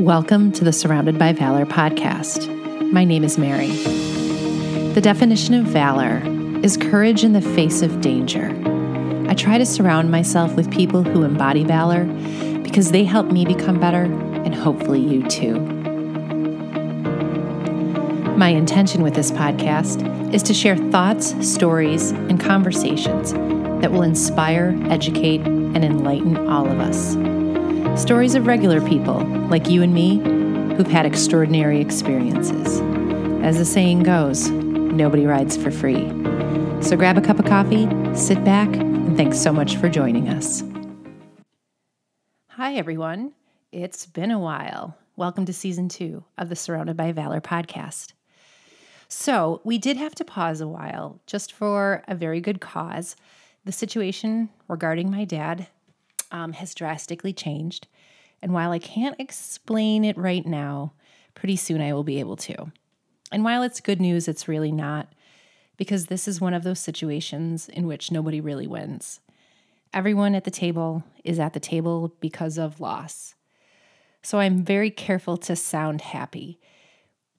Welcome to the Surrounded by Valor podcast. My name is Mary. The definition of valor is courage in the face of danger. I try to surround myself with people who embody valor because they help me become better and hopefully you too. My intention with this podcast is to share thoughts, stories, and conversations that will inspire, educate, and enlighten all of us. Stories of regular people like you and me who've had extraordinary experiences. As the saying goes, nobody rides for free. So grab a cup of coffee, sit back, and thanks so much for joining us. Hi, everyone. It's been a while. Welcome to season two of the Surrounded by Valor podcast. So, we did have to pause a while just for a very good cause. The situation regarding my dad um, has drastically changed. And while I can't explain it right now, pretty soon I will be able to. And while it's good news, it's really not, because this is one of those situations in which nobody really wins. Everyone at the table is at the table because of loss. So I'm very careful to sound happy.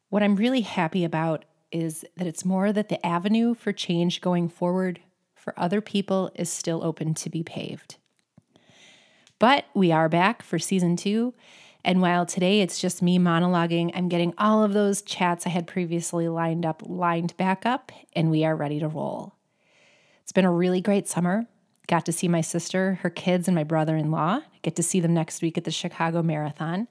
What I'm really happy about is that it's more that the avenue for change going forward for other people is still open to be paved. But we are back for season two. And while today it's just me monologuing, I'm getting all of those chats I had previously lined up lined back up, and we are ready to roll. It's been a really great summer. Got to see my sister, her kids, and my brother in law. Get to see them next week at the Chicago Marathon.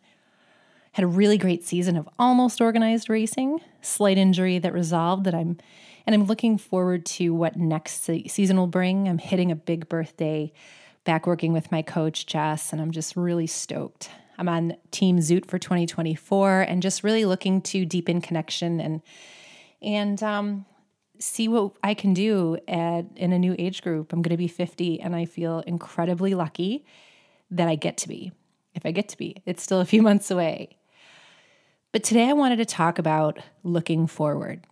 Had a really great season of almost organized racing, slight injury that resolved that I'm and I'm looking forward to what next season will bring. I'm hitting a big birthday back working with my coach, Jess, and I'm just really stoked. I'm on Team Zoot for 2024 and just really looking to deepen connection and and um, see what I can do at, in a new age group. I'm going to be 50 and I feel incredibly lucky that I get to be. If I get to be, it's still a few months away. But today I wanted to talk about looking forward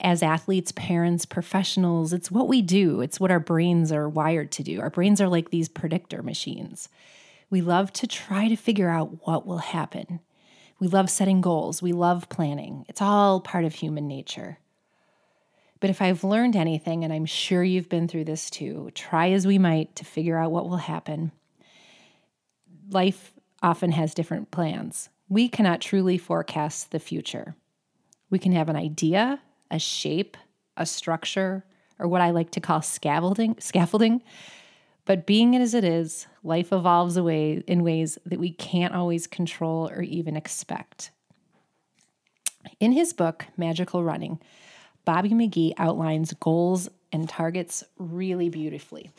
as athletes, parents, professionals, it's what we do. It's what our brains are wired to do. Our brains are like these predictor machines. We love to try to figure out what will happen. We love setting goals. We love planning. It's all part of human nature. But if I've learned anything, and I'm sure you've been through this too, try as we might to figure out what will happen, life often has different plans. We cannot truly forecast the future. We can have an idea a shape, a structure, or what I like to call scaffolding, scaffolding. But being it as it is, life evolves away in ways that we can't always control or even expect. In his book, Magical Running, Bobby McGee outlines goals and targets really beautifully.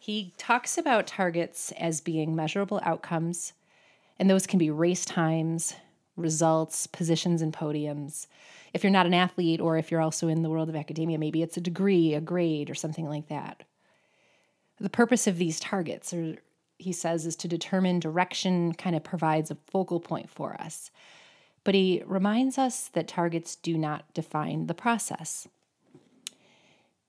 He talks about targets as being measurable outcomes, and those can be race times, results, positions, and podiums if you're not an athlete or if you're also in the world of academia, maybe it's a degree, a grade, or something like that. The purpose of these targets, or he says, is to determine direction, kind of provides a focal point for us. But he reminds us that targets do not define the process.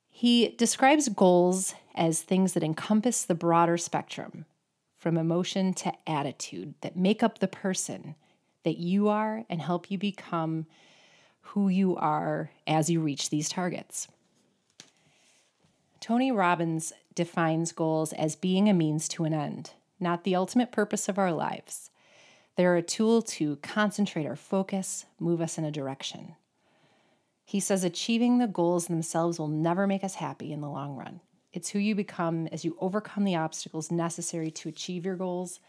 He describes goals as things that encompass the broader spectrum, from emotion to attitude, that make up the person that you are and help you become who you are as you reach these targets. Tony Robbins defines goals as being a means to an end, not the ultimate purpose of our lives. They're a tool to concentrate our focus, move us in a direction. He says achieving the goals themselves will never make us happy in the long run. It's who you become as you overcome the obstacles necessary to achieve your goals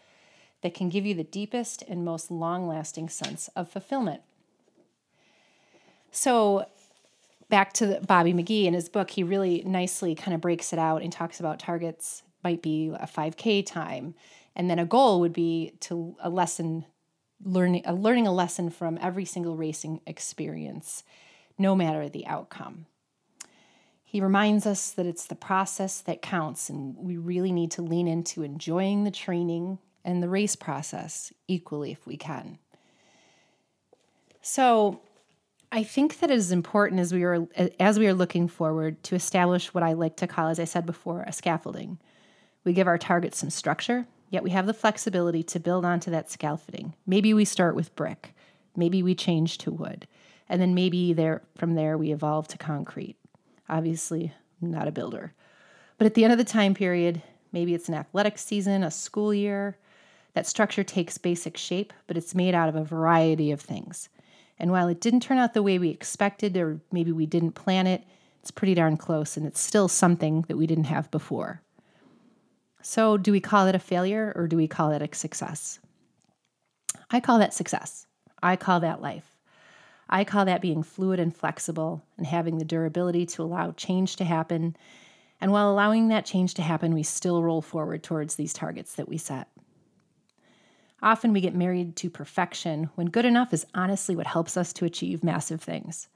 that can give you the deepest and most long lasting sense of fulfillment. So back to Bobby McGee in his book, he really nicely kind of breaks it out and talks about targets might be a 5K time, and then a goal would be to a lesson learning learning a lesson from every single racing experience, no matter the outcome. He reminds us that it's the process that counts, and we really need to lean into enjoying the training and the race process equally if we can. So, I think that it is important as we are as we are looking forward to establish what I like to call, as I said before, a scaffolding. We give our targets some structure, Yet we have the flexibility to build onto that scaffolding. Maybe we start with brick, maybe we change to wood, and then maybe there from there we evolve to concrete. Obviously, I'm not a builder. But at the end of the time period, maybe it's an athletic season, a school year, that structure takes basic shape, but it's made out of a variety of things. And while it didn't turn out the way we expected, or maybe we didn't plan it, it's pretty darn close, and it's still something that we didn't have before. So, do we call it a failure or do we call it a success? I call that success. I call that life. I call that being fluid and flexible and having the durability to allow change to happen. And while allowing that change to happen, we still roll forward towards these targets that we set. Often we get married to perfection when good enough is honestly what helps us to achieve massive things.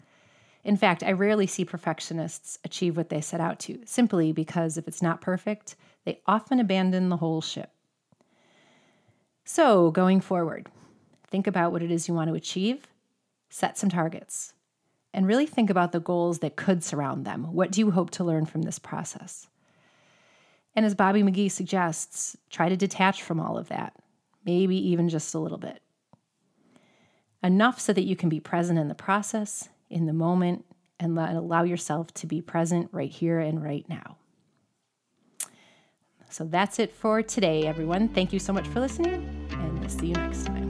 In fact, I rarely see perfectionists achieve what they set out to, simply because if it's not perfect, they often abandon the whole ship. So, going forward, think about what it is you want to achieve, set some targets, and really think about the goals that could surround them. What do you hope to learn from this process? And as Bobby McGee suggests, try to detach from all of that maybe even just a little bit. Enough so that you can be present in the process, in the moment, and allow yourself to be present right here and right now. So that's it for today, everyone. Thank you so much for listening, and we'll see you next time.